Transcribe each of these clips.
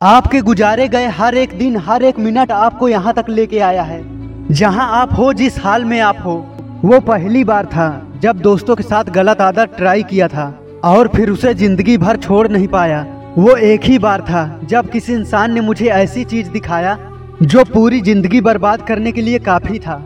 आपके गुजारे गए हर एक दिन, हर एक मिनट आपको यहाँ तक लेके आया है। जहाँ आप हो, जिस हाल में आप हो, वो पहली बार था जब दोस्तों के साथ गलत आदत ट्राई किया था और फिर उसे ज़िंदगी भर छोड़ नहीं पाया। वो एक ही बार था जब किसी इंसान ने मुझे ऐसी चीज़ दिखाया जो पूरी ज़िंदगी बर्बाद करने के लिए काफ़ी था।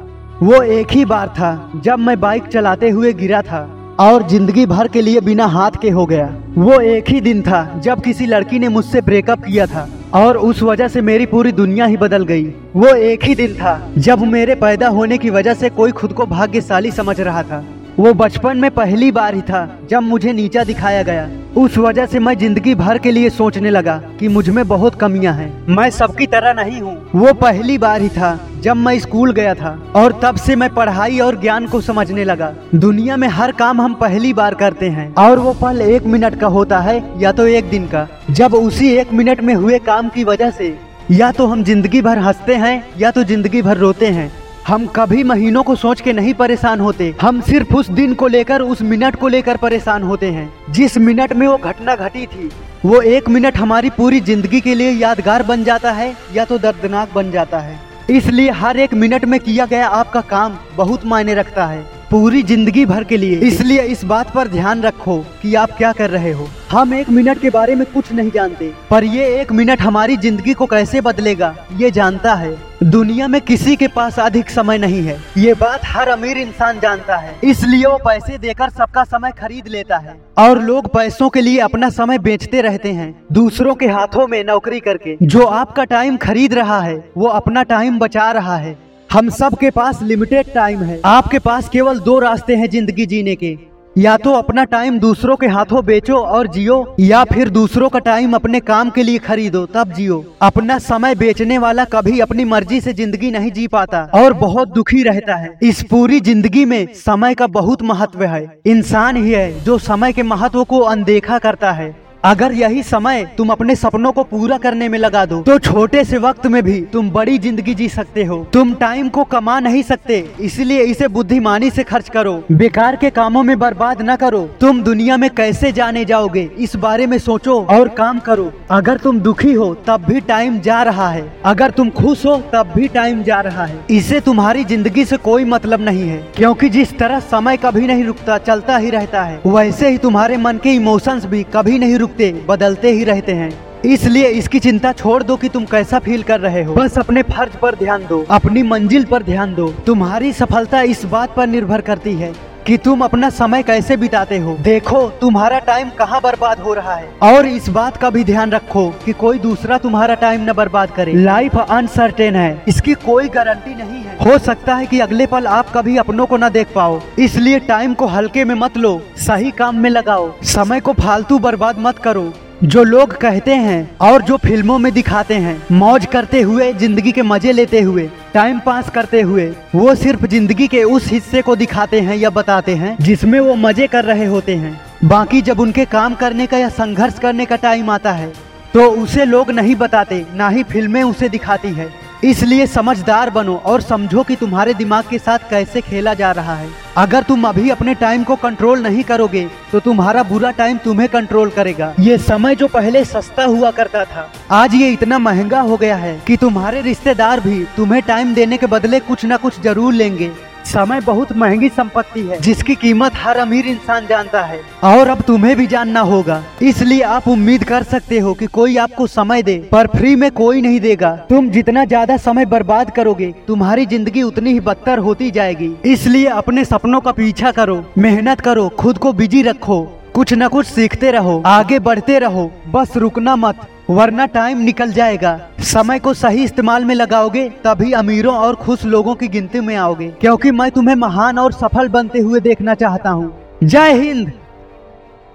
वो एक ही बार था जब मैं बाइक चलाते हुए गिरा था। और ज़िंदगी भर के लिए बिना हाथ के हो गया। वो एक ही दिन था जब किसी लड़की ने मुझसे ब्रेकअप किया था और उस वजह से मेरी पूरी दुनिया ही बदल गई। वो एक ही दिन था जब मेरे पैदा होने की वजह से कोई खुद को भाग्यशाली समझ रहा था। वो बचपन में पहली बार ही था, जब मुझे नीचा दिखाया गया। उस वजह से मैं ज़िंदगी भर के लिए सोचने लगा कि मुझमें बहुत कमियाँ हैं। मैं सबकी तरह नहीं हूँ। वो पहली बार ही था, जब मैं स्कूल गया था, और तब से मैं पढ़ाई और ज्ञान को समझने लगा। दुनिया में हर काम हम पहली बार करते हैं, और वो पल एक मिनट का होता है, या तो एक दिन का। जब उसी एक मिनट में हुए काम की वजह से, या तो हम ज़िंदगी भर हँसते हैं, या तो ज़िंदगी भर रोते हैं। हम कभी महीनों को सोच के नहीं परेशान होते। हम सिर्फ़ उस दिन को लेकर, उस मिनट को लेकर परेशान होते हैं। जिस मिनट में वो घटना घटी थी, वो एक मिनट हमारी पूरी ज़िंदगी के लिए यादगार बन जाता है या तो दर्दनाक बन जाता है। इसलिए हर एक मिनट में किया गया आपका काम बहुत मायने रखता है। पूरी ज़िंदगी भर के लिए। इसलिए इस बात पर ध्यान रखो कि आप क्या कर रहे हो। हम एक मिनट के बारे में कुछ नहीं जानते, पर ये एक मिनट हमारी ज़िंदगी को कैसे बदलेगा, ये जानता है। दुनिया में किसी के पास अधिक समय नहीं है। ये बात हर अमीर इंसान जानता है। इसलिए वो पैसे देकर सबका समय खरीद लेता है। और लोग पैसों के लिए अपना समय बेचते रहते हैं, दूसरों के हाथों में नौकरी करके। जो आपका टाइम खरीद रहा है, वो अपना टाइम बचा रहा है। हम सब के पास लिमिटेड टाइम है। आपके पास केवल दो रास्ते हैं ज़िंदगी जीने के। या तो अपना टाइम दूसरों के हाथों बेचो और जियो, या फिर दूसरों का टाइम अपने काम के लिए खरीदो, तब जियो। अपना समय बेचने वाला कभी अपनी मर्ज़ी से ज़िंदगी नहीं जी पाता और बहुत दुखी रहता है। इस पूरी ज़िंदगी में समय का बहुत महत्व है। इंसान ही है जो समय के महत्व को अनदेखा करता है। अगर यही समय तुम अपने सपनों को पूरा करने में लगा दो तो छोटे से वक्त में भी तुम बड़ी ज़िंदगी जी सकते हो। तुम टाइम को कमा नहीं सकते, इसलिए इसे बुद्धिमानी से खर्च करो। बेकार के कामों में बर्बाद न करो। तुम दुनिया में कैसे जाने जाओगे, इस बारे में सोचो और काम करो। अगर तुम दुखी हो, तब भी टाइम जा रहा है। अगर तुम खुश हो, तब भी टाइम जा रहा है। इसे तुम्हारी ज़िंदगी से कोई मतलब नहीं है, क्योंकि जिस तरह समय कभी नहीं रुकता, चलता ही रहता है, वैसे ही तुम्हारे मन के इमोशंस भी कभी नहीं रुकते बदलते ही रहते हैं। इसलिए इसकी चिंता छोड़ दो कि तुम कैसा फील कर रहे हो। बस अपने फ़र्ज़ पर ध्यान दो, अपनी मंजिल पर ध्यान दो। तुम्हारी सफलता इस बात पर निर्भर करती है कि तुम अपना समय कैसे बिताते हो? देखो, तुम्हारा टाइम कहाँ बर्बाद हो रहा है? और इस बात का भी ध्यान रखो कि कोई दूसरा तुम्हारा टाइम न बर्बाद करे। लाइफ अनसर्टेन है। इसकी कोई गारंटी नहीं है। हो सकता है कि अगले पल आप कभी अपनों को न देख पाओ। इसलिए टाइम को हल्के में मत लो, सही काम में लगाओ। समय को फालतू बर्बाद मत करो। जो लोग कहते हैं और जो फ़िल्मों में दिखाते हैं, मौज करते हुए, ज़िंदगी के मज़े लेते हुए टाइम पास करते हुए, वो सिर्फ़ ज़िंदगी के उस हिस्से को दिखाते हैं या बताते हैं, जिसमें वो मज़े कर रहे होते हैं। बाकी जब उनके काम करने का या संघर्ष करने का टाइम आता है तो उसे लोग नहीं बताते, ना ही फ़िल्में उसे दिखाती है। इसलिए समझदार बनो और समझो कि तुम्हारे दिमाग के साथ कैसे खेला जा रहा है। अगर तुम अभी अपने टाइम को कंट्रोल नहीं करोगे तो तुम्हारा बुरा टाइम तुम्हें कंट्रोल करेगा। ये समय जो पहले सस्ता हुआ करता था, आज ये इतना महँगा हो गया है कि तुम्हारे रिश्तेदार भी तुम्हें टाइम देने के बदले कुछ न कुछ ज़रूर लेंगे। समय बहुत महँगी संपत्ति है। जिसकी कीमत हर अमीर इंसान जानता है। और अब तुम्हें भी जानना होगा। इसलिए आप उम्मीद कर सकते हो कि कोई आपको समय दे, पर फ्री में कोई नहीं देगा। तुम जितना ज़्यादा समय बर्बाद करोगे, तुम्हारी ज़िंदगी उतनी ही बदतर होती जाएगी। इसलिए अपने सपनों का पीछा करो, मेहनत करो, खुद को बिज़ी रखो। कुछ न कुछ सीखते रहो, आगे बढ़ते रहो। बस रुकना मत। वरना टाइम निकल जाएगा। समय को सही इस्तेमाल में लगाओगे, तभी अमीरों और खुश लोगों की गिनती में आओगे। क्योंकि मैं तुम्हें महान और सफल बनते हुए देखना चाहता हूँ। जय हिंद!